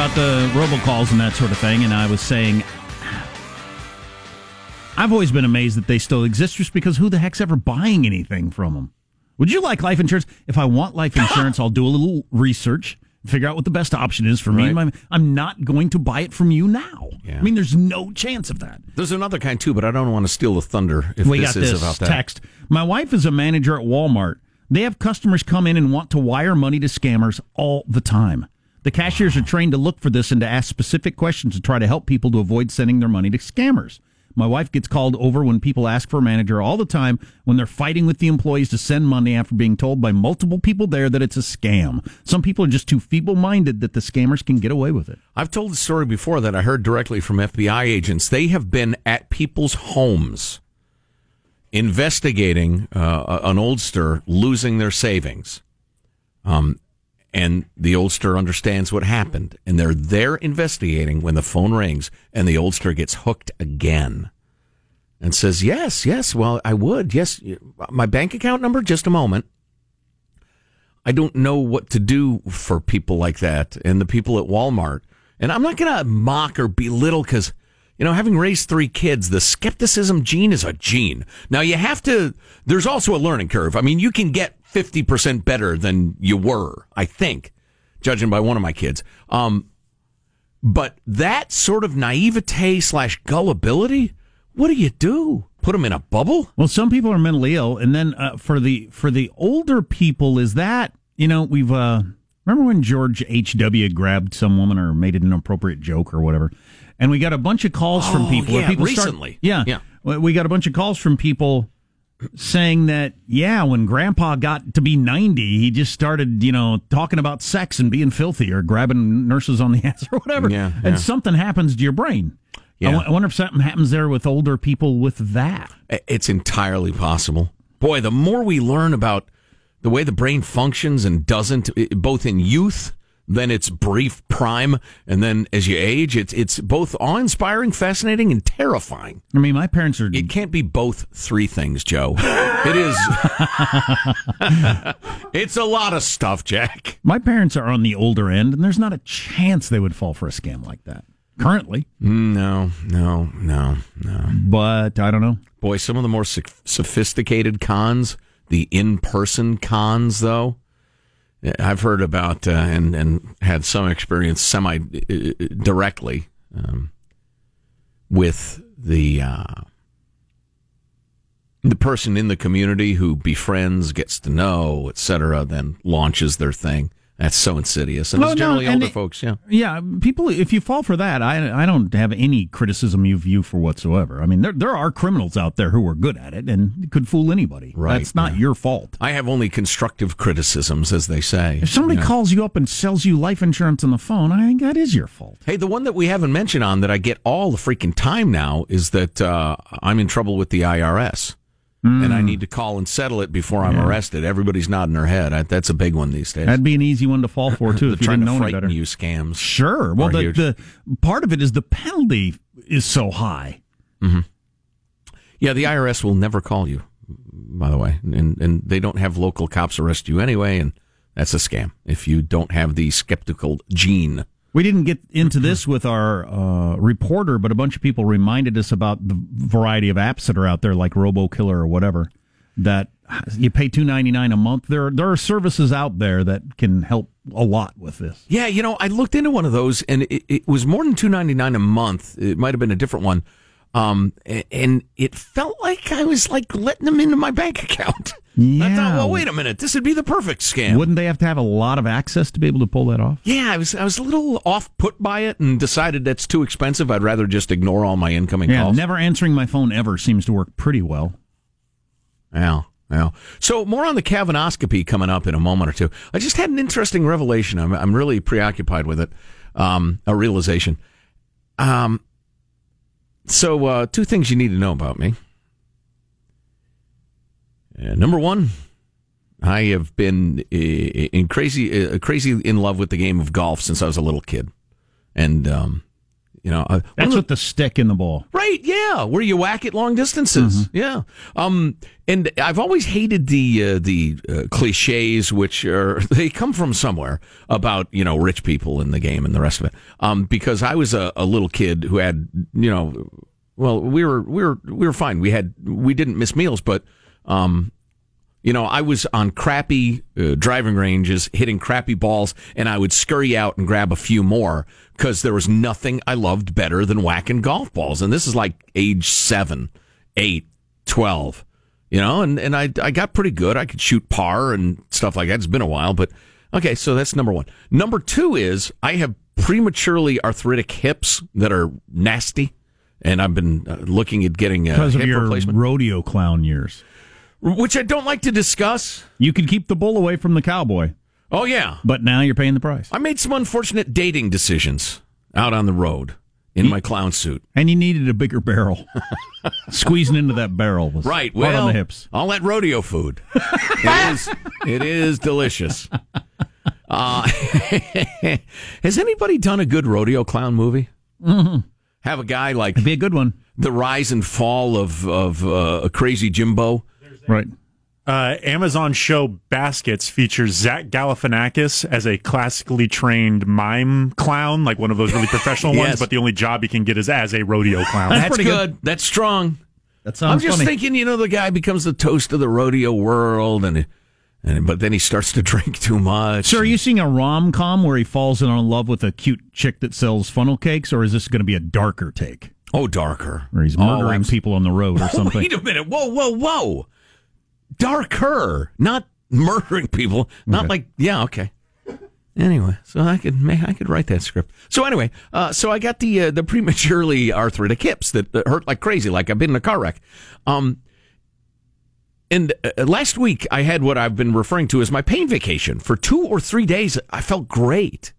about the robocalls and that sort of thing, and I was saying I've always been amazed that they still exist just because who the heck's ever buying anything from them? Would you like life insurance? If I want life insurance, I'll do a little research, figure out what the best option is for me. and my- I'm not going to buy it from you now. Yeah. I mean, there's no chance of that. There's another kind too, but I don't want to steal the thunder if we this got is this about that. text. My wife is a manager at Walmart. They have customers come in and want to wire money to scammers all the time. The cashiers are trained to look for this and to ask specific questions to try to help people to avoid sending their money to scammers. My wife gets called over when people ask for a manager all the time when they're fighting with the employees to send money after being told by multiple people there that it's a scam. Some people are just too feeble minded that the scammers can get away with it. I've told the story before that I heard directly from FBI agents. They have been at people's homes investigating uh, an oldster losing their savings. Um, and the oldster understands what happened, and they're there investigating when the phone rings, and the oldster gets hooked again, and says, "Yes, yes, well, I would, yes, my bank account number, just a moment." I don't know what to do for people like that and the people at Walmart. And I'm not going to mock or belittle because, you know, having raised three kids, the skepticism gene is a gene. Now, you have to, there's also a learning curve. I mean, you can get 50% better than you were, I think, judging by one of my kids. Um, but that sort of naivete slash gullibility, what do you do? Put them in a bubble? Well, some people are mentally ill, and then uh, for the for the older people, is that you know we've uh, remember when George H W grabbed some woman or made an inappropriate joke or whatever, and we got a bunch of calls from Oh, people. where yeah, people start- recently. yeah, Yeah. We- We got a bunch of calls from people saying that yeah, when Grandpa got to be ninety, he just started you know talking about sex and being filthy or grabbing nurses on the ass or whatever, Yeah, and something happens to your brain. I Yeah. wo- I wonder if something happens there with older people with that. It's entirely possible. Boy, the more we learn about the way the brain functions and doesn't, both in youth, then its brief prime, and then as you age, it's it's both awe-inspiring, fascinating, and terrifying. I mean, my parents are It can't be both three things, Joe. It is. it's a lot of stuff, Jack. My parents are on the older end, and there's not a chance they would fall for a scam like that currently. Mm, no, no, no, no. But I don't know. Boy, some of the more sophisticated cons, the in-person cons, though, I've heard about uh, and and had some experience semi uh, directly um, with the uh, the person in the community who befriends, gets to know, etc., then launches their thing. That's so insidious, and Well, it's no, generally and older it- folks. Yeah, Yeah, people. If you fall for that, I I don't have any criticism you view for whatsoever. I mean, there there are criminals out there who are good at it and could fool anybody. Right, That's not your fault. I have only constructive criticisms, as they say. If somebody You know. calls you up and sells you life insurance on the phone, I think that is your fault. Hey, the one that we haven't mentioned on that I get all the freaking time now is that uh, I'm in trouble with the IRS. And I need to call and settle it before I'm Hmm. Yeah. arrested. Everybody's nodding their head. I, that's a big one these days. That'd be an easy one to fall for too if you trying didn't to know any frighten better. you scams. Sure. Well, the, the part of it is the penalty is so high. Yeah, the IRS will never call you, by the way, and and they don't have local cops arrest you anyway, and that's a scam if you don't have the skeptical gene. We didn't get into this with our uh, reporter, but a bunch of people reminded us about the variety of apps that are out there, like RoboKiller or whatever. That you pay two ninety nine a month. There, there are services out there that can help a lot with this. Yeah, you know, I looked into one of those, and it, it was more than two ninety nine a month. It might have been a different one, um, and it felt like I was like letting them into my bank account. I Yeah. thought, well, wait a minute, this would be the perfect scam. Wouldn't they have to have a lot of access to be able to pull that off? yeah, I was I was a little off put by it, and decided that's too expensive. I'd rather just ignore all my incoming Yeah, calls. never answering my phone ever seems to work pretty well. Yeah, yeah. So more on the Kavanaugh-scopy coming up in a moment or two. I just had an interesting revelation. I'm I'm really preoccupied with it. Um, a realization. Um. So uh, two things you need to know about me. Uh, number one, I have been uh, in crazy uh, crazy in love with the game of golf since I was a little kid, and um, You know, uh, That's with the stick in the ball. Right, yeah, where you whack it long distances. Mm-hmm. Yeah. Um and I've always hated the uh, the uh, clichés which are they come from somewhere about, you know, rich people in the game and the rest of it. Um because I was a, a little kid who had, you know, well, we were we were we were fine. We had we didn't miss meals, but um you know, I was on crappy uh, driving ranges, hitting crappy balls, and I would scurry out and grab a few more because there was nothing I loved better than whacking golf balls. And this is like age seven, eight, 12, you know, and, and I, I got pretty good. I could shoot par and stuff like that. It's been a while, but okay, so that's number one. Number two is I have prematurely arthritic hips that are nasty. And I've been uh, looking at getting a Because of hip your replacement, rodeo clown years. Which I don't like to discuss. You could keep the bull away from the cowboy, Oh, yeah. but now you're paying the price. I made some unfortunate dating decisions out on the road in my clown suit. And you needed a bigger barrel. Squeezing into that barrel was Right. hard Well, on the hips. all that rodeo food. it is. It is delicious. Uh, has anybody done a good rodeo clown movie? Mm-hmm. Have a guy like It'd be a good one. the rise and fall of of uh, a crazy Jimbo. Right. Uh, Amazon show Baskets features Zach Galifianakis as a classically trained mime clown, like one of those really professional Yes. ones. But the only job he can get is as a rodeo clown. That's pretty good. good. That's strong. That sounds. I'm just funny. thinking, you know, the guy becomes the toast of the rodeo world, and and but then he starts to drink too much. So, are you seeing a rom com where he falls in love with a cute chick that sells funnel cakes, or is this going to be a darker take Oh, darker. where he's Oh, murdering I'm- people on the road or something? Wait a minute. Whoa, whoa, whoa. Darker, not murdering people. Not Okay. like yeah, okay. Anyway, so I could I could write that script. So anyway, uh, so I got the uh, the prematurely arthritic hips that, that hurt like crazy, like I've been in a car wreck. Um, and uh, last week I had what I've been referring to as my pain vacation. For two or three days, I felt great.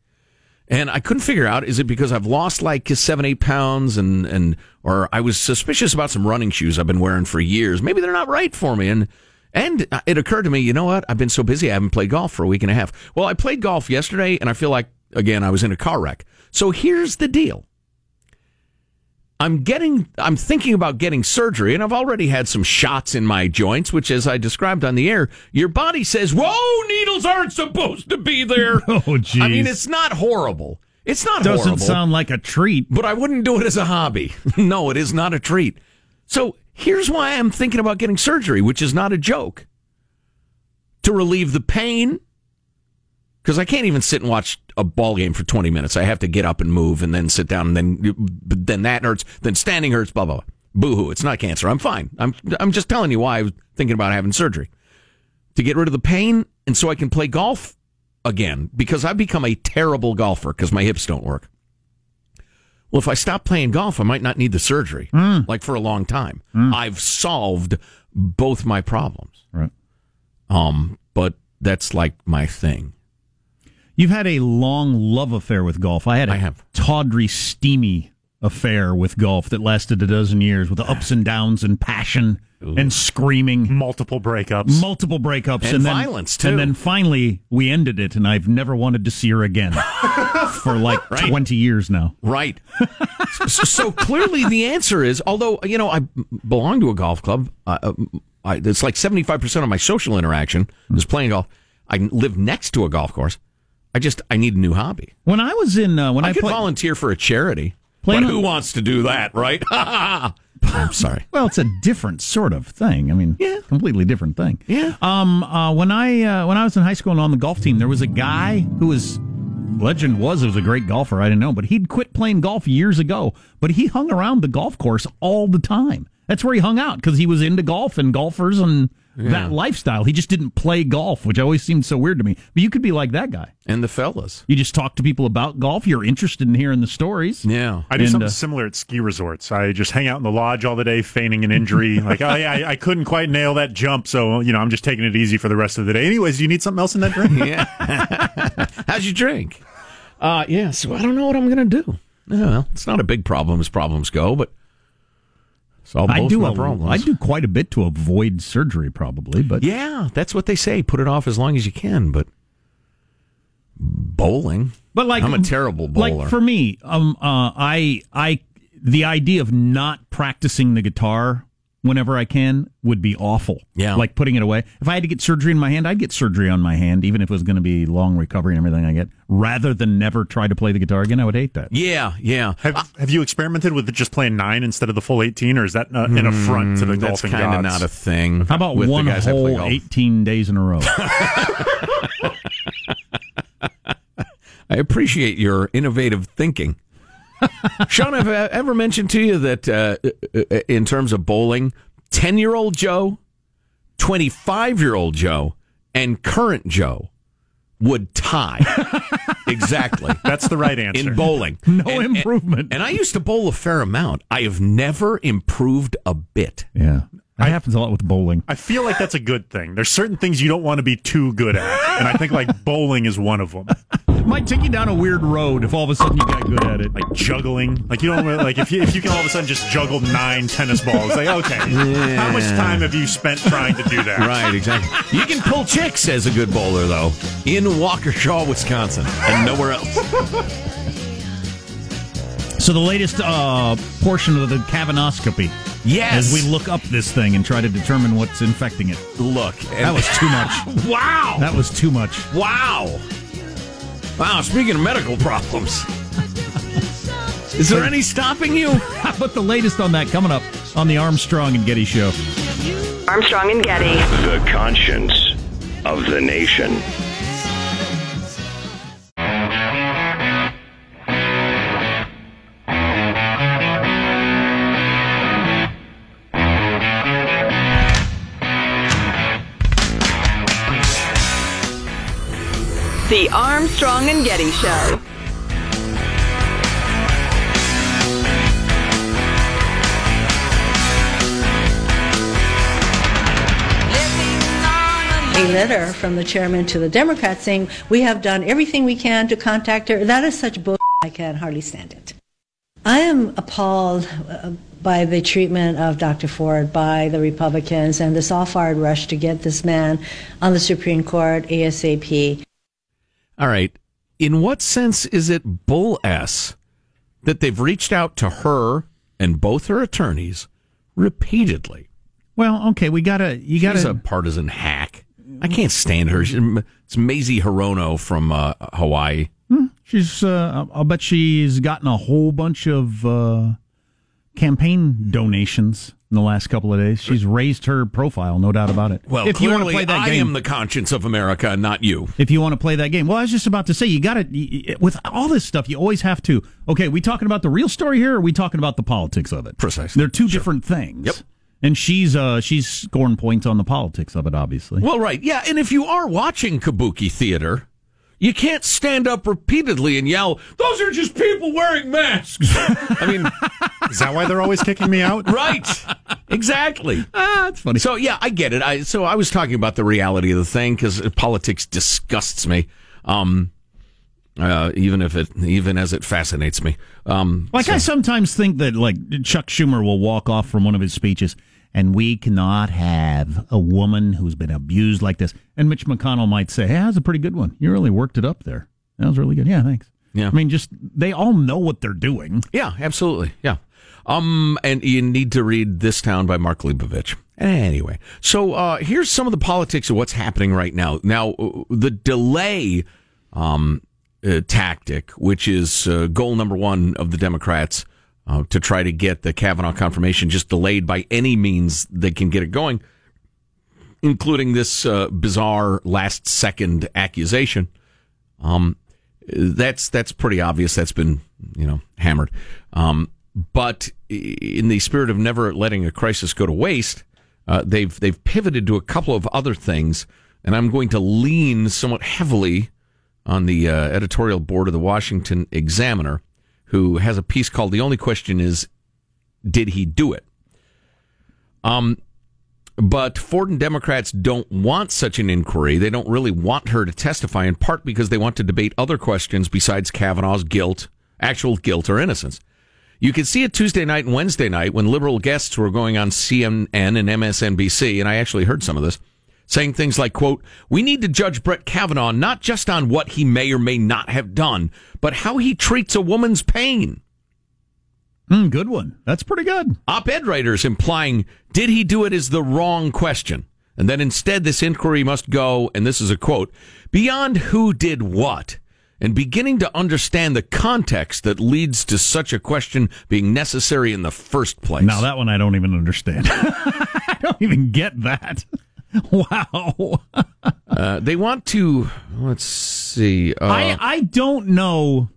And I couldn't figure out is it because I've lost like seven, eight pounds and, and or I was suspicious about some running shoes I've been wearing for years. Maybe they're not right for me. And and uh, it occurred to me, you know what? I've been so busy I haven't played golf for a week and a half. Well, I played golf yesterday and I feel like again I was in a car wreck. So here's the deal. I'm getting I'm thinking about getting surgery and I've already had some shots in my joints which as I described on the air your body says whoa needles aren't supposed to be there. Oh, geez. I mean it's not horrible. It's not horrible. doesn't horrible. sound like a treat. but I wouldn't do it as a hobby. no, it is not a treat. So here's why I'm thinking about getting surgery, which is not a joke. To relieve the pain, because I can't even sit and watch a ball game for 20 minutes. I have to get up and move and then sit down and then then that hurts, then standing hurts, blah blah. blah. Boo hoo! It's not cancer. I'm fine. I'm I'm just telling you why I was thinking about having surgery to get rid of the pain and so I can play golf again because I've become a terrible golfer because my hips don't work. Well, if I stop playing golf, I might not need the surgery, like for a long time. I've solved both my problems. Right. Um, but that's like my thing. You've had a long love affair with golf. I had a I have. tawdry, steamy affair with golf that lasted a dozen years with the ups and downs and passion and screaming. Multiple breakups. Multiple breakups And and, then violence, too. And then finally we ended it, and I've never wanted to see her again for like twenty years now. Right. so, so clearly the answer is, although, you know, I belong to a golf club, uh, I, it's like 75% of my social interaction is playing golf. I live next to a golf course. I just, I need a new hobby. When I was in uh, when I, I, could played, volunteer for a charity. Playing but who wants to do that, right? I'm sorry. Well, it's a different sort of thing. I mean, Yeah. completely different thing. Yeah. Um. Uh, when I uh, when I was in high school and on the golf team, there was a guy who was legend was he was a great golfer. I didn't know, but he'd quit playing golf years ago. But he hung around the golf course all the time. That's where he hung out because he was into golf and golfers and that lifestyle. He just didn't play golf, which always seemed so weird to me. But you could be like that guy. And the fellas. You just talk to people about golf. You're interested in hearing the stories. Yeah. I do And, something uh, similar at ski resorts. I just hang out in the lodge all the day, feigning an injury. like, oh yeah, I, I couldn't quite nail that jump, so you know, I'm just taking it easy for the rest of the day. Anyways, do you need something else in that drink? Yeah. How's your drink? Uh, yeah, so I don't know what I'm going to do. Yeah, well, it's not a big problem as problems go, but solve both I do my a, problems. I do quite a bit to avoid surgery, probably. But Yeah, that's what they say. Put it off as long as you can, but Bowling. But like I'm a terrible bowler. Like for me, um, uh, I, I, the idea of not practicing the guitar whenever I can would be awful. Yeah. Like putting it away. If I had to get surgery in my hand, I'd get surgery on my hand, even if it was going to be long recovery and everything I get, rather than never try to play the guitar again. I would hate that. yeah, yeah. Have, have you experimented with just playing nine instead of the full 18, or is that uh, an affront to the Mm, That's golfing kind of not a thing. How about with one the guys whole 18 days in a row? I appreciate your innovative thinking. Sean, have I ever mentioned to you that uh, uh, in terms of bowling, 10 year old Joe, 25 year old Joe, and current Joe would tie? exactly. That's the right answer. In bowling. No And- and- improvement. And I used to bowl a fair amount. I have never improved a bit. yeah. That happens a lot with bowling. I feel like that's a good thing. There's certain things you don't want to be too good at, and I think like bowling is one of them. It might take you down a weird road if all of a sudden you got good at it. Like juggling, like you don't wanna- like if you if you can all of a sudden just juggle nine tennis balls, like okay, how much time have you spent trying to do that? Right, exactly. You can pull chicks as a good bowler, though, in Waukesha, Wisconsin, and nowhere else. So the latest uh, portion of the Kavanaugh-scopy. Yes. As we look up this thing and try to determine what's infecting it. Look, That was too much. wow. That was too much. Wow. Wow, speaking of medical problems, is there any stopping you? How about the latest on that coming up on the Armstrong and Getty Show? Armstrong and Getty. The conscience of the nation. Armstrong and Getty Show. a letter from the chairman to the Democrats saying we have done everything we can to contact her. That is such bull. I can hardly stand it. I am appalled uh, by the treatment of Dr. Ford by the Republicans and this all-fired rush to get this man on the Supreme Court ASAP. All right. In what sense is it bull s that they've reached out to her and both her attorneys repeatedly? Well, okay, we gotta. You gotta. a partisan hack. I can't stand her. She- It's Mazie Hirono from uh, Hawaii. She's. Uh, I'll bet she's gotten a whole bunch of uh, campaign donations in the last couple of days. She's raised her profile, no doubt about it. Well, if you want to play that I game, am the conscience of America, not you. if you want to play that game. Well, I was just about to say, you got to with all this stuff. You always have to. Okay, we talking about the real story here, or are we talking about the politics of it? Precisely. They're two different things. Yep. And she's uh she's scoring points on the politics of it, obviously. Well, right. Yeah. And if you are watching Kabuki theater, you can't stand up repeatedly and yell, those are just people wearing masks. I mean, Is that why they're always kicking me out? right. Exactly. ah, it's funny. So, yeah, I get it. I, so I was talking about the reality of the thing because politics disgusts me. Um, uh, even if it, even as it fascinates me. Um, Like I sometimes think that like Chuck Schumer will walk off from one of his speeches and we cannot have a woman who's been abused like this. And Mitch McConnell might say, "Hey, that was a pretty good one. You really worked it up there. That was really good. Yeah, thanks." Yeah. I mean, just they all know what they're doing. Yeah, absolutely. Yeah. Um, and you need to read This Town by Mark Leibovich. Anyway, so uh, here's some of the politics of what's happening right now. Now, uh, the delay um, uh, tactic, which is uh, goal number one of the Democrats uh, to try to get the Kavanaugh confirmation just delayed by any means they can get it going, including this uh, bizarre last second accusation. Um, that's that's pretty obvious. That's been you know hammered. Um, but in the spirit of never letting a crisis go to waste, uh, they've they've pivoted to a couple of other things, and I'm going to lean somewhat heavily on the uh, editorial board of the Washington Examiner, who has a piece called "The Only Question Is, Did He Do It?" Um, but Ford and Democrats don't want such an inquiry. They don't really want her to testify, in part because they want to debate other questions besides Kavanaugh's guilt, actual guilt or innocence. You could see it Tuesday night and Wednesday night when liberal guests were going on CNN and MSNBC, and I actually heard some of this, saying things like, quote, we need to judge Brett Kavanaugh not just on what he may or may not have done, but how he treats a woman's pain. Mm, good one. That's pretty good. Op ed writers implying, did he do it is the wrong question. And that instead this inquiry must go, and this is a quote, beyond who did what and beginning to understand the context that leads to such a question being necessary in the first place. Now, that one I don't even understand. I don't even get that. Wow. uh, they want to, let's see. Uh, I, I don't know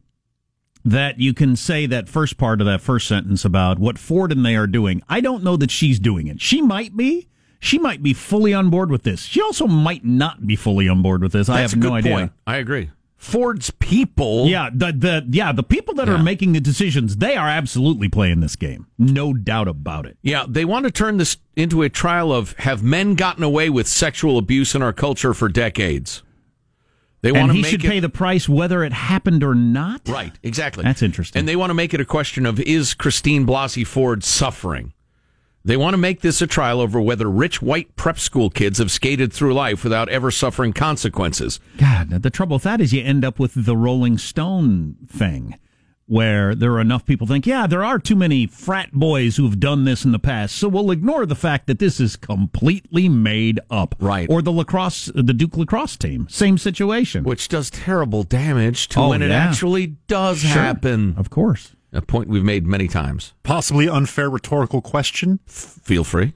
that you can say that first part of that first sentence about what Ford and they are doing. I don't know that she's doing it. She might be. She might be fully on board with this. She also might not be fully on board with this. I have no idea. Point. I agree. Ford's people. Yeah, the the yeah, the people that yeah. are making the decisions, they are absolutely playing this game. No doubt about it. Yeah, they want to turn this into a trial of have men gotten away with sexual abuse in our culture for decades? They want and to he should it, pay the price whether it happened or not. Right, exactly. That's interesting. And they want to make it a question of is Christine Blasey Ford suffering? They want to make this a trial over whether rich white prep school kids have skated through life without ever suffering consequences. God, the trouble with that is you end up with the Rolling Stone thing, where there are enough people think, yeah, there are too many frat boys who've done this in the past, so we'll ignore the fact that this is completely made up. Right. Or the lacrosse, the Duke lacrosse team, same situation, which does terrible damage to oh, when yeah. it actually does sure. happen. Of course a point we've made many times. Possibly unfair rhetorical question. F- feel free.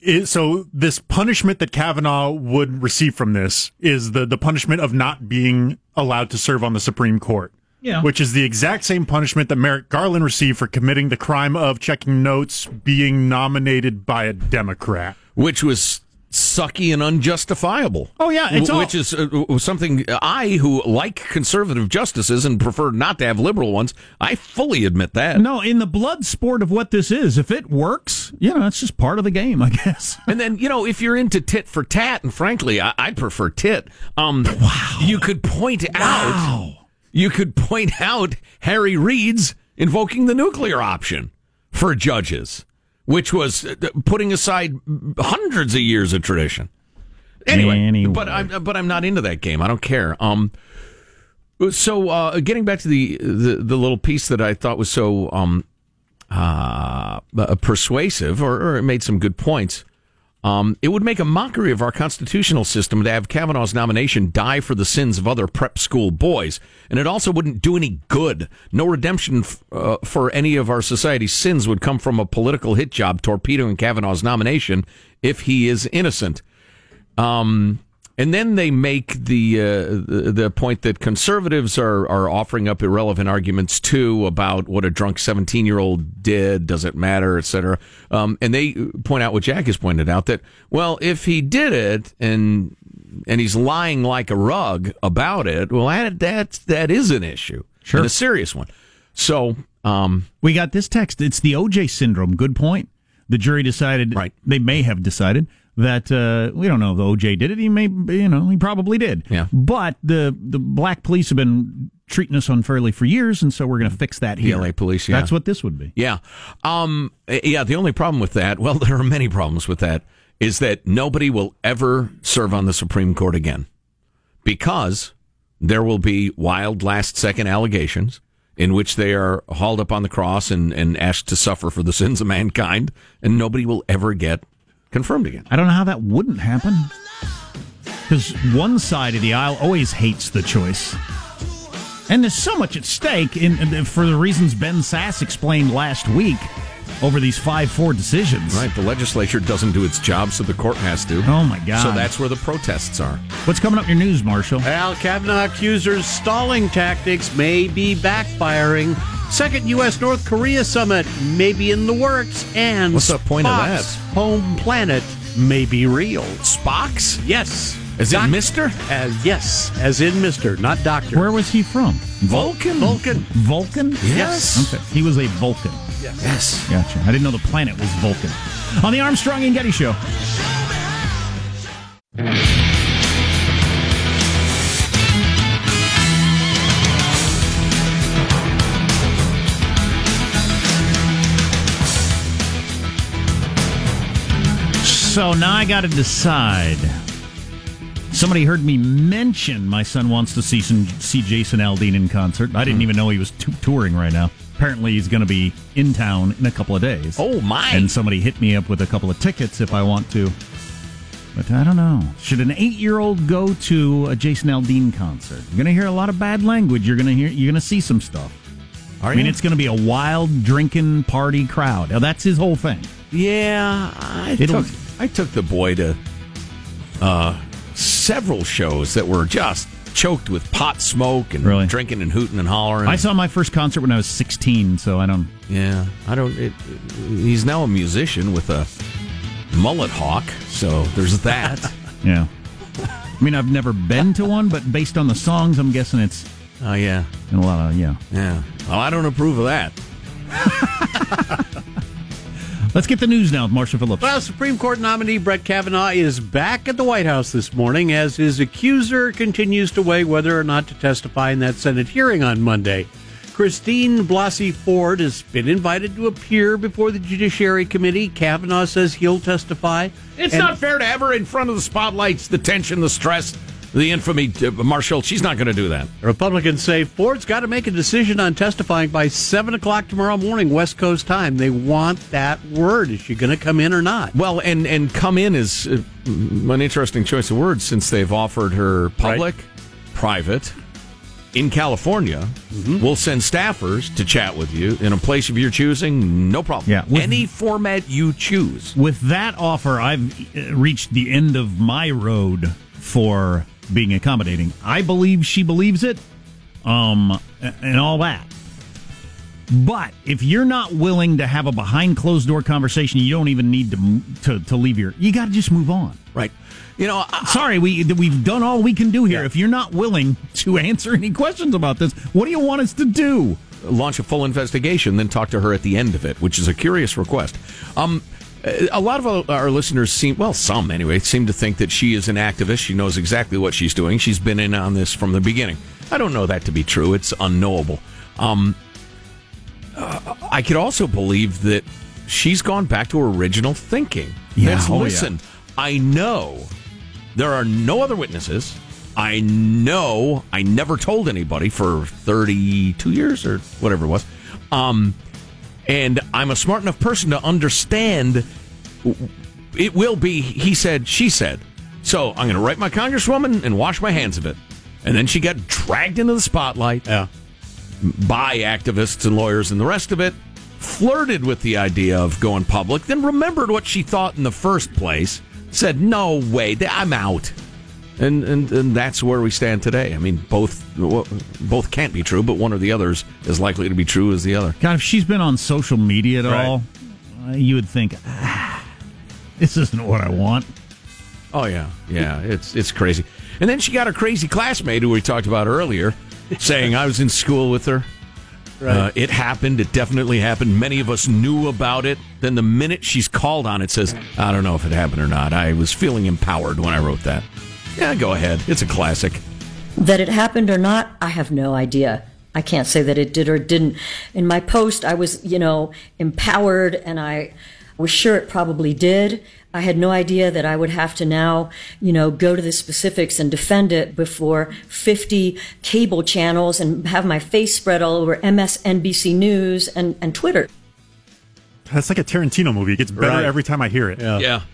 It, so this punishment that Kavanaugh would receive from this is the the punishment of not being allowed to serve on the Supreme Court. Yeah. Which is the exact same punishment that Merrick Garland received for committing the crime of checking notes being nominated by a Democrat. Which was sucky and unjustifiable. Oh yeah, it's which is uh, something I, who like conservative justices and prefer not to have liberal ones, I fully admit that. No, in the blood sport of what this is, if it works, you know, it's just part of the game, I guess. and then you know, if you're into tit for tat, and frankly, I, I prefer tit. Um, wow, you could point wow. out, you could point out Harry Reid's invoking the nuclear option for judges which was uh, putting aside hundreds of years of tradition. Anyway, anyway. but I'm but I'm not into that game. I don't care. Um, so uh, getting back to the, the, the little piece that I thought was so um, uh, persuasive, or, or it made some good points. Um, it would make a mockery of our constitutional system to have Kavanaugh's nomination die for the sins of other prep school boys. And it also wouldn't do any good. No redemption f- uh, for any of our society's sins would come from a political hit job torpedoing Kavanaugh's nomination if he is innocent. Um, and then they make the, uh, the, point that conservatives are are offering up irrelevant arguments too about what a drunk seventeen year old did, does it matter, etc. Um, and they point out what Jack has pointed out that well, if he did it and and he's lying like a rug about it, well, that that that is an issue, sure, and a serious one. So um, we got this text. It's the OJ syndrome. Good point. The jury decided. Right. They may have decided that uh, we don't know if OJ did it. He may, you know, he probably did. Yeah. But the the black police have been treating us unfairly for years, and so we're going to fix that here. The LA police. Yeah. That's what this would be. Yeah. Um. Yeah. The only problem with that, well, there are many problems with that, is that nobody will ever serve on the Supreme Court again, because there will be wild last second allegations in which they are hauled up on the cross and, and asked to suffer for the sins of mankind, and nobody will ever get confirmed again. I don't know how that wouldn't happen. Because one side of the aisle always hates the choice. And there's so much at stake in, in, for the reasons Ben Sasse explained last week over these 5 4 decisions. Right. The legislature doesn't do its job, so the court has to. Oh, my God. So that's where the protests are. What's coming up in your news, Marshall? Al Kavanaugh accusers' stalling tactics may be backfiring. Second U.S. North Korea summit may be in the works, and what's the point Spock's of that? Home planet may be real. Spock's? Yes. As Doc- in Mister? Uh, yes, as in Mister, not Doctor. Where was he from? Vulcan. Vulcan. Vulcan? Yes. Okay. He was a Vulcan. Yes. yes. Gotcha. I didn't know the planet was Vulcan. On the Armstrong and Getty Show. So now I got to decide Somebody heard me mention my son wants to see some, see Jason Aldean in concert. I didn't Hmm. even know he was t- touring right now. Apparently, he's going to be in town in a couple of days. Oh, my. And somebody hit me up with a couple of tickets if I want to. But I don't know. Should an eight-year-old go to a Jason Aldean concert? You're going to hear a lot of bad language. You're going to hear. You're going to see some stuff. Are I mean, you? it's going to be a wild drinking party crowd. Now, that's his whole thing. Yeah, I It'll- took I took the boy to uh, several shows that were just choked with pot smoke and Really? drinking and hooting and hollering. I saw my first concert when I was 16, so I don't. Yeah, I don't. It, he's now a musician with a mullet hawk, so there's that. Yeah. I mean, I've never been to one, but based on the songs, I'm guessing it's Oh yeah, And a lot of yeah. yeah. Well, I don't approve of that. Let's get the news now with Marshall Phillips. Well, Supreme Court nominee Brett Kavanaugh is back at the White House this morning as his accuser continues to weigh whether or not to testify in that Senate hearing on Monday. Christine Blasey Ford has been invited to appear before the Judiciary Committee. Kavanaugh says he'll testify. It's And- not fair to have her in front of the spotlights, the tension, the stress, the infamy. Uh, Marshall, she's not going to do that. Republicans say Ford's got to make a decision on testifying by 7 o'clock tomorrow morning, West Coast time. They want that word. Is she going to come in or not? Well, and and come in is uh, an interesting choice of words since they've offered her public, private. In California, we'll send staffers to chat with you in a place of your choosing. No problem. Yeah, with- any format you choose. With that offer, I've uh, reached the end of my road for being accommodating. I believe she believes it, um, and all that. But if you're not willing to have a behind closed door conversation, you don't even need to to, to leave your. You got to just move on. Right. You know, I, Sorry, we we've done all we can do here. If you're not willing to answer any questions about this, what do you want us to do? launch a full investigation, then talk to her at the end of it, which is a curious request. Um, a lot of our- listeners seem, well, some anyway, seem to think that she is an activist. She knows exactly what she's doing. She's been in on this from the beginning. I don't know that to be true. It's unknowable. Um, uh, I could also believe that she's gone back to her original thinking. Yeah, That's, oh, yeah. listen, I know there are no other witnesses. I know I never told anybody for 32 years or whatever it was. Um, and I'm a smart enough person to understand it will be he said, she said. So I'm going to write my congresswoman and wash my hands of it. And then she got dragged into the spotlight Yeah. by activists and lawyers and the rest of it, flirted with the idea of going public, then remembered what she thought in the first place, said, "No way, I'm out." And, and and that's where we stand today. I mean, both well, both can't be true, but one or the other is as likely to be true as the other. God, if she's been on social media at Right. all, uh, you would think ah, this isn't what I want. Oh yeah, yeah, it's it's crazy. And then she got her crazy classmate who we talked about earlier, saying I was in school with her. Uh, it happened. It definitely happened. Many of us knew about it. Then the minute she's called on it, says, "I don't know if it happened or not. I was feeling empowered when I wrote that." Yeah, go ahead. It's a classic. That it happened or not, I have no idea. I can't say that it did or didn't. In my post, I was, you know, empowered and I was sure it probably did. I had no idea that I would have to now, you know, go to the specifics and defend it before 50 cable channels and have my face spread all over MSNBC News and, and Twitter. That's like a Tarantino movie. It gets better Right. every time I hear it. Yeah.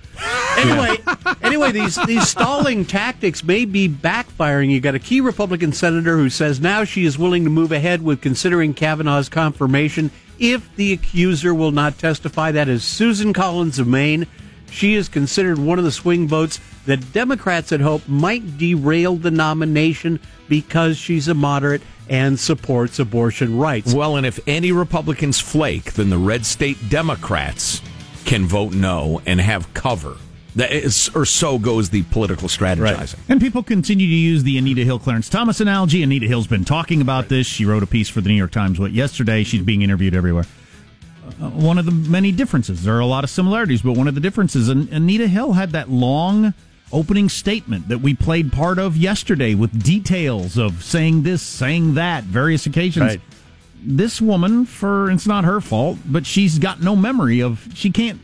Anyway, anyway, these these stalling tactics may be backfiring. You got a key Republican senator who says now she is willing to move ahead with considering Kavanaugh's confirmation if the accuser will not testify. That is Susan Collins of Maine. She is considered one of the swing votes that Democrats had hoped might derail the nomination because she's a moderate and supports abortion rights. Well, and if any Republicans flake, then the red state Democrats can vote no and have cover. That is, or so goes the political strategizing. Right. And people continue to use the Anita Hill Clarence Thomas analogy. Anita Hill's been talking about this. She wrote a piece for the New York Times what yesterday. She's being interviewed everywhere. Uh, one of the many differences. There are a lot of similarities, but one of the differences. An- Anita Hill had that long opening statement that we played part of yesterday with details of saying this, saying that, various occasions. Right. This woman, for it's not her fault, but she's got no memory of. She can't.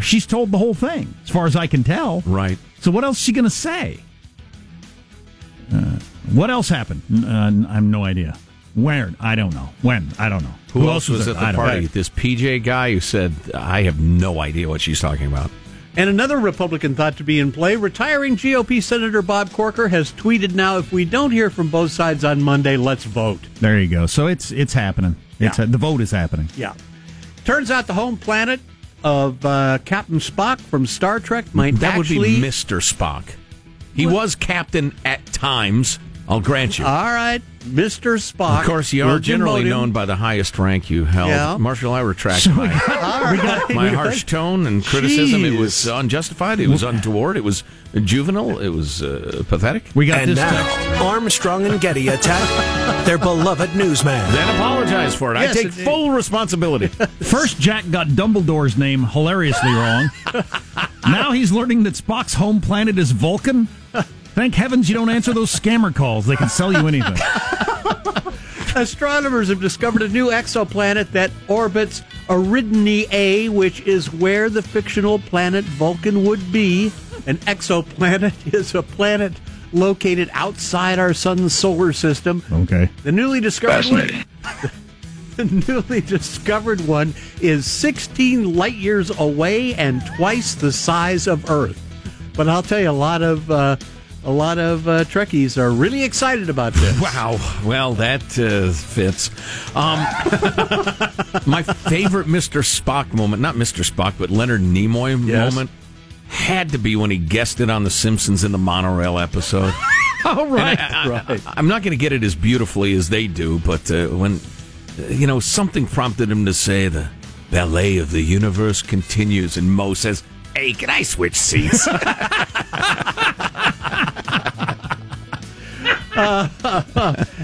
She's told the whole thing, as far as I can tell. Right. So what else is she going to say? What else happened? Uh, I have no idea. Where? I don't know. When? I don't know. Who, else was, there? at the party? know. This PJ guy who said, "I have no idea what she's talking about." And another Republican thought to be in play, retiring GOP Senator Bob Corker has tweeted now if we don't hear from both sides on Monday, let's vote. There you go. So it's it's happening. It's Yeah. the vote is happening. Yeah. Turns out the home planet of uh, Captain Spock from Star Trek might That actually. would be Mr. Spock. He was captain at times. I'll grant you. All right, Mr. Spock. of course, you We'll are generally demote known by the highest rank you held. Yeah. Marshall, I retract my, All right. my harsh tone and criticism. It was unjustified. It was untoward. It was juvenile. It was uh, pathetic. We got And this now. Armstrong and Getty attack their beloved newsman. Then apologize for it. Yes, I take indeed. full responsibility. First, Jack got Dumbledore's name hilariously wrong. now he's learning that Spock's home planet is Vulcan. Thank heavens you don't answer those scammer calls. They can sell you anything. Astronomers have discovered a new exoplanet that orbits Eridani A, which is where the fictional planet Vulcan would be. An exoplanet is a planet located outside our sun's solar system. Okay. The newly discovered one, the newly discovered one is 16 light years away and twice the size of Earth. But I'll tell you, a lot of uh, a lot of uh, Trekkies are really excited about this. Wow. Well, that uh, fits. Um, my favorite Mr. Spock moment, not Mr. Spock, but Leonard Nimoy Yes. moment, had to be when he guested on The Simpsons in the monorail episode. All right. I, am not going to get it as beautifully as they do, but uh, when, you know, something prompted him to say the ballet of the universe continues, and Mo says, Hey, can I switch seats? uh,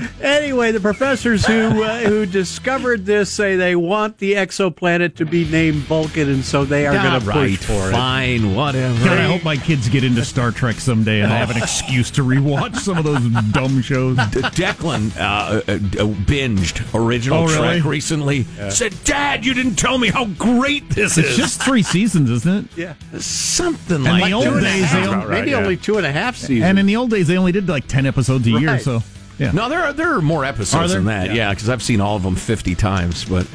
Anyway, the professors who uh, who discovered this say they want the exoplanet to be named Vulcan, and so they are going to right, push for it. fine, whatever. God, I hope my kids get into Star Trek someday and I have an excuse to rewatch some of those dumb shows. D- Declan uh, uh, uh, binged original Oh, really? Trek recently. Said, "Dad, you didn't tell me how great this is. It's is." just three seasons, isn't it? Yeah, something And like the old Two and a days, half. they About right, maybe yeah. only two and a half seasons. And in the old days, they only did like ten episodes a year. So, yeah. No, there are there are more Are episodes there? than that. Yeah, because I've seen all of them fifty times. But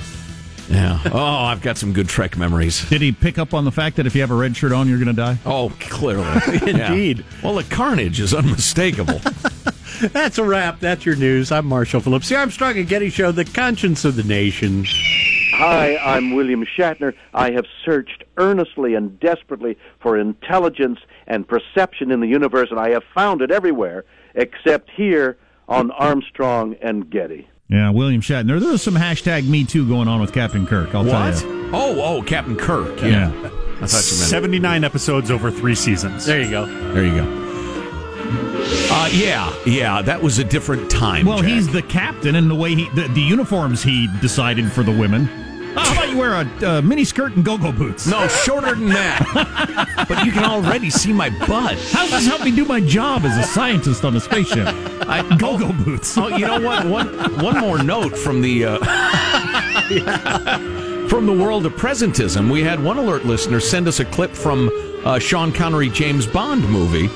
yeah, oh, I've got some good Trek memories. Did he pick up on the fact that if you have a red shirt on, you're going to die? Oh, clearly, Yeah. Indeed. Well, the carnage is unmistakable. That's a wrap. That's your news. I'm Marshall Phillips, the Armstrong and Getty Show, the conscience of the nation. Hi, I'm William Shatner. I have searched earnestly and desperately for intelligence and perception in the universe, and I have found it everywhere except here on Armstrong and Getty. Yeah, William Shatner. There's some hashtag Me Too going on with Captain Kirk. I'll what? tell you. Oh, oh, Captain Kirk. Yeah, Yeah. I thought you meant. 79 episodes over three seasons. There you go. There you go. Uh, yeah, yeah, that was a different time. Well, Jack. he's the captain, and the way he the, the uniforms he decided for the women. Wear a uh, mini skirt and go-go boots? No, shorter than that. but you can already see my butt. How does this help me do my job as a scientist on a spaceship? I, Go-go boots. Oh, you know what? One one more note from the uh, from the world of presentism. We had one alert listener send us a clip from uh, Sean Connery James Bond movie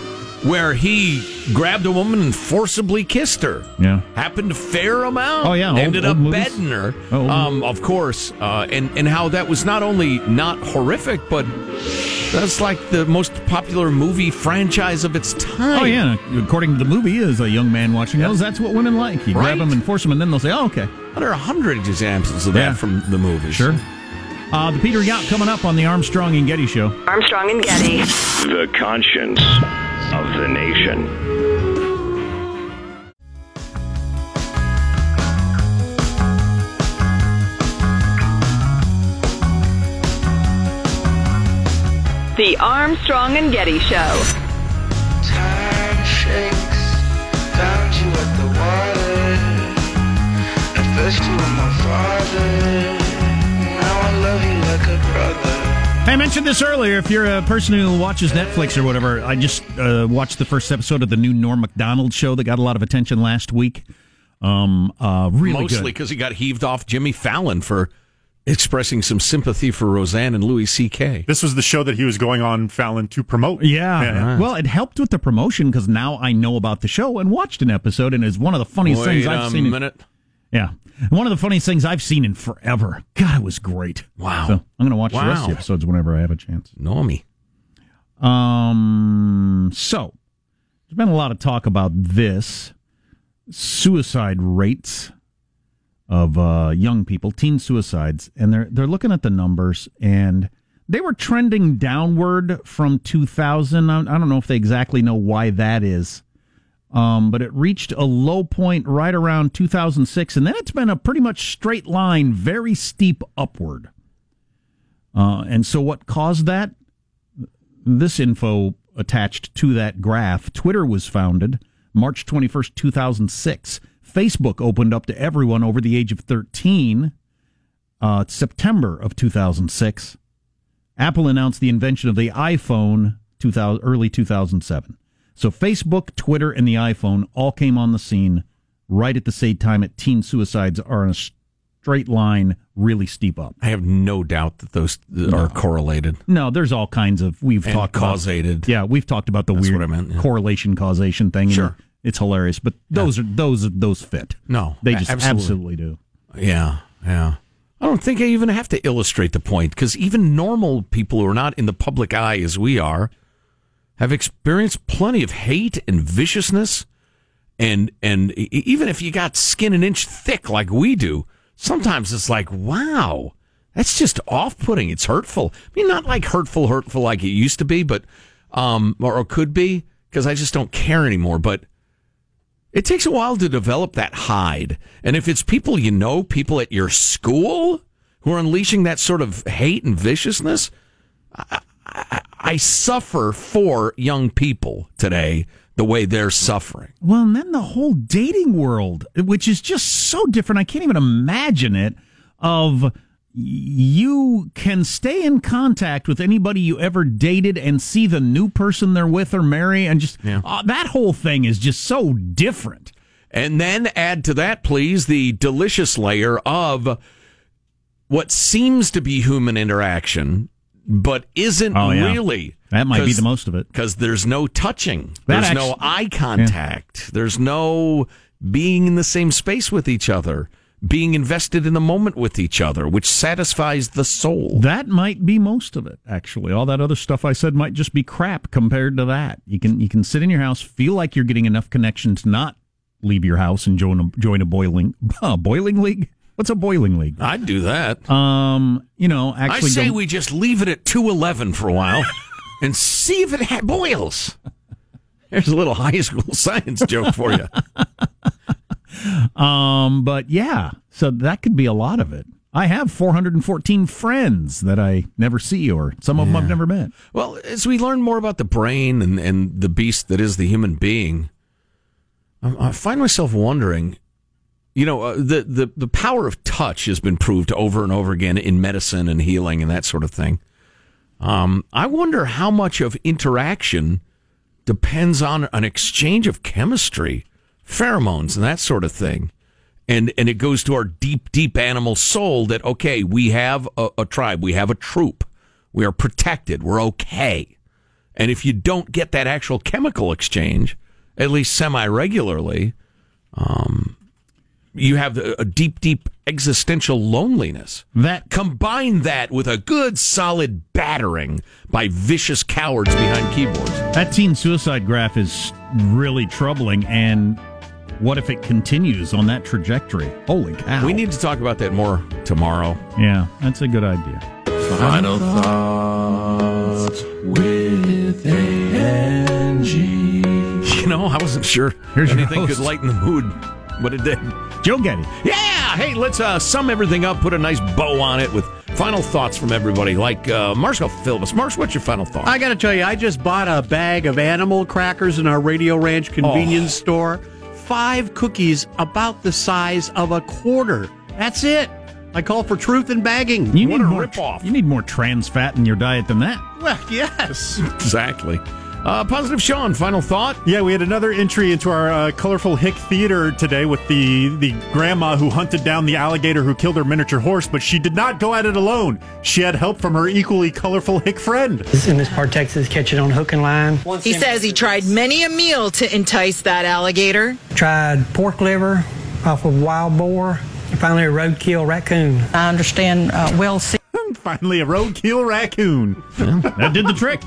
where he grabbed a woman and forcibly kissed her. Yeah. happened a fair amount. Oh, yeah, ended old up movies. bedding her. Oh, um, of course, uh, and and how that was not only not horrific, but that's like the most popular movie franchise of its time. Oh yeah, according to the movie, is a young man watching those. That's what women like. You grab Right. them and force them, and then they'll say, "Oh, okay, There are a hundred examples of that Yeah. from the movies. sure." Uh, the Peter Yacht coming up on the Armstrong and Getty Show. Armstrong and Getty. The conscience of the nation. The Armstrong and Getty Show. Time shakes, found you at the water. At first you were my father, now I love you like a brother. Hey, I mentioned this earlier. If you're a person who watches Netflix or whatever, I just uh, watched the first episode of the new Norm Macdonald show that got a lot of attention last week. Um, uh, really Mostly because he got heaved off Jimmy Fallon for expressing some sympathy for Roseanne and Louis C.K. This was the show that he was going on Fallon to promote. Yeah. Well, it helped with the promotion because now I know about the show and watched an episode, and it's one of the funniest Wait things I've a seen. in- minute. yeah. One of the funniest things I've seen in forever. God, it was great. Wow. So I'm going to watch the rest of the episodes whenever I have a chance. Normie. Um. So there's been a lot of talk about this suicide rates of uh, young people, teen suicides, and they're they're looking at the numbers, and they were trending downward from 2000. I, I don't know if they exactly know why that is. Um, but it reached a low point right around 2006, and then it's been a pretty much straight line, very steep upward. Uh, and so, what caused that? this info attached to that graph. Twitter was founded March 21st, 2006. Facebook opened up to everyone over the age of 13 uh, September of 2006. Apple announced the invention of the iPhone 2000, early 2007. So Facebook, Twitter, and the iPhone all came on the scene right at the same time that teen suicides are in a straight line, really steep up. I have no doubt that those are correlated. No, there's all kinds of we've And talked causated. About, yeah, we've talked about the That's weird meant, yeah. correlation causation thing. Sure. it's hilarious, but those are those those fit. No, they just absolutely. absolutely, do. Yeah, yeah. I don't think I even have to illustrate the point because even normal people who are not in the public eye as we are have experienced plenty of hate and viciousness, and and even if you got skin an inch thick like we do, sometimes it's like, wow, that's just off-putting. It's hurtful. I mean, not like hurtful, hurtful like it used to be, but um, or, or could be because I just don't care anymore. But it takes a while to develop that hide. And if it's people you know, people at your school who are unleashing that sort of hate and viciousness, I, I suffer for young people today the way they're suffering. Well, and then the whole dating world, which is just so different. I can't even imagine it. Of you can stay in contact with anybody you ever dated and see the new person they're with or marry, and just uh, that whole thing is just so different. And then add to that, please, the delicious layer of what seems to be human interaction, but isn't Oh, yeah. really. That might be the most of it. Because there's no touching, That there's no eye contact, there's no being in the same space with each other, being invested in the moment with each other, which satisfies the soul. That might be most of it, actually. All that other stuff I said might just be crap compared to that. You can you can sit in your house, feel like you're getting enough connection to not leave your house and join a join a boiling uh, boiling league. What's a boiling league? I'd do that. Um, you know, actually, I say we just leave it at 211 for a while and see if it ha- boils. There's a little high school science joke for you. Um, but yeah, so that could be a lot of it. I have 414 friends that I never see, or some of them I've never met. Well, as we learn more about the brain and, and the beast that is the human being, I, I find myself wondering. You know, uh, the, the the power of touch has been proved over and over again in medicine and healing and that sort of thing. Um, I wonder how much of interaction depends on an exchange of chemistry, pheromones, and that sort of thing. And and it goes to our deep, deep animal soul that okay, we have a, a tribe, we have a troop, we are protected, we're okay. And if you don't get that actual chemical exchange, at least semi regularly, um, you have a, a deep, deep existential loneliness. That combine that with a good, solid battering by vicious cowards behind keyboards. That teen suicide graph is really troubling. And what if it continues on that trajectory? Holy cow. We need to talk about that more tomorrow. Yeah, that's a good idea. Final thoughts with A-N-G. You know, I wasn't sure Here's your anything host. could lighten the mood, but it did. Joe Getty. Yeah, hey, let's uh, sum everything up, put a nice bow on it with final thoughts from everybody. Like uh, Marshall Phillips. Marsh, what's your final thought? I got to tell you, I just bought a bag of animal crackers in our Radio Ranch convenience store. Five cookies about the size of a quarter. That's it. I call for truth in bagging. You What need a more, ripoff. You need more trans fat in your diet than that. Well, yes. exactly. Uh, Positive Sean, final thought? Yeah, we had another entry into our uh, colorful Hick Theater today with the, the grandma who hunted down the alligator who killed her miniature horse, but she did not go at it alone. She had help from her equally colorful Hick friend. This is in this part Texas, catch it on hook and line. He says he tried many a meal to entice that alligator. Tried pork liver off of wild boar. and Finally, a roadkill raccoon. I understand uh, well. Finally, a roadkill raccoon. that did the trick.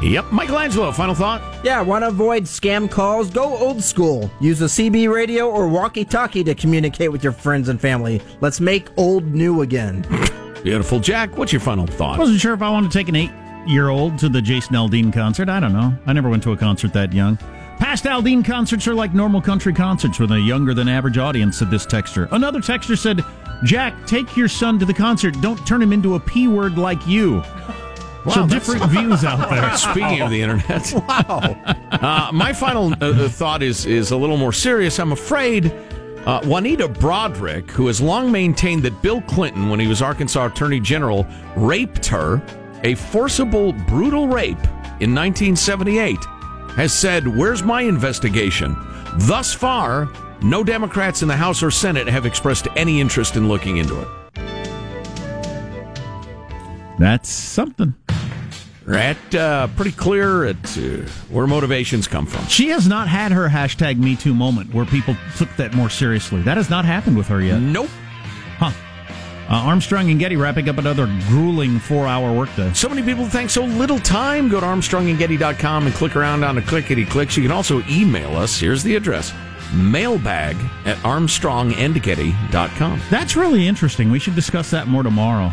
Yep. Michelangelo, final thought? Yeah, want to avoid scam calls? Go old school. Use a CB radio or walkie talkie to communicate with your friends and family. Let's make old new again. Beautiful. Jack, what's your final thought? I Wasn't sure if I wanted to take an eight year old to the Jason Aldean concert. I don't know. I never went to a concert that young. Past Aldean concerts are like normal country concerts with a younger than average audience, said this texture. Another texture said, Jack, take your son to the concert. Don't turn him into a P word like you. So different views out there. Speaking of the internet, wow. Uh, my final uh, uh, thought is is a little more serious. I'm afraid uh, Juanita Broaddrick, who has long maintained that Bill Clinton, when he was Arkansas Attorney General, raped her, a forcible, brutal rape in 1978, has said, "Where's my investigation?" Thus far, no Democrats in the House or Senate have expressed any interest in looking into it. That's something. Right, uh, pretty clear at uh, where motivations come from. She has not had her hashtag Me Too moment where people took that more seriously. That has not happened with her yet. Nope. Huh. Uh, Armstrong and Getty wrapping up another grueling four hour workday. So many people think so little time. Go to armstrongandgetty.com and click around on the clickety clicks. You can also email us. Here's the address mailbag at armstrongandgetty.com. That's really interesting. We should discuss that more tomorrow.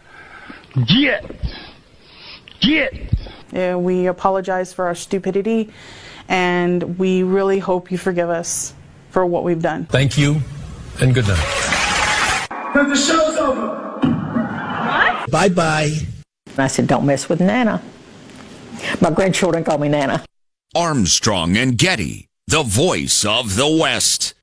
Get. Get. Uh, we apologize for our stupidity, and we really hope you forgive us for what we've done. Thank you, and good night. Because the show's over. What? Bye bye. I said, don't mess with Nana. My grandchildren call me Nana. Armstrong and Getty, the voice of the West.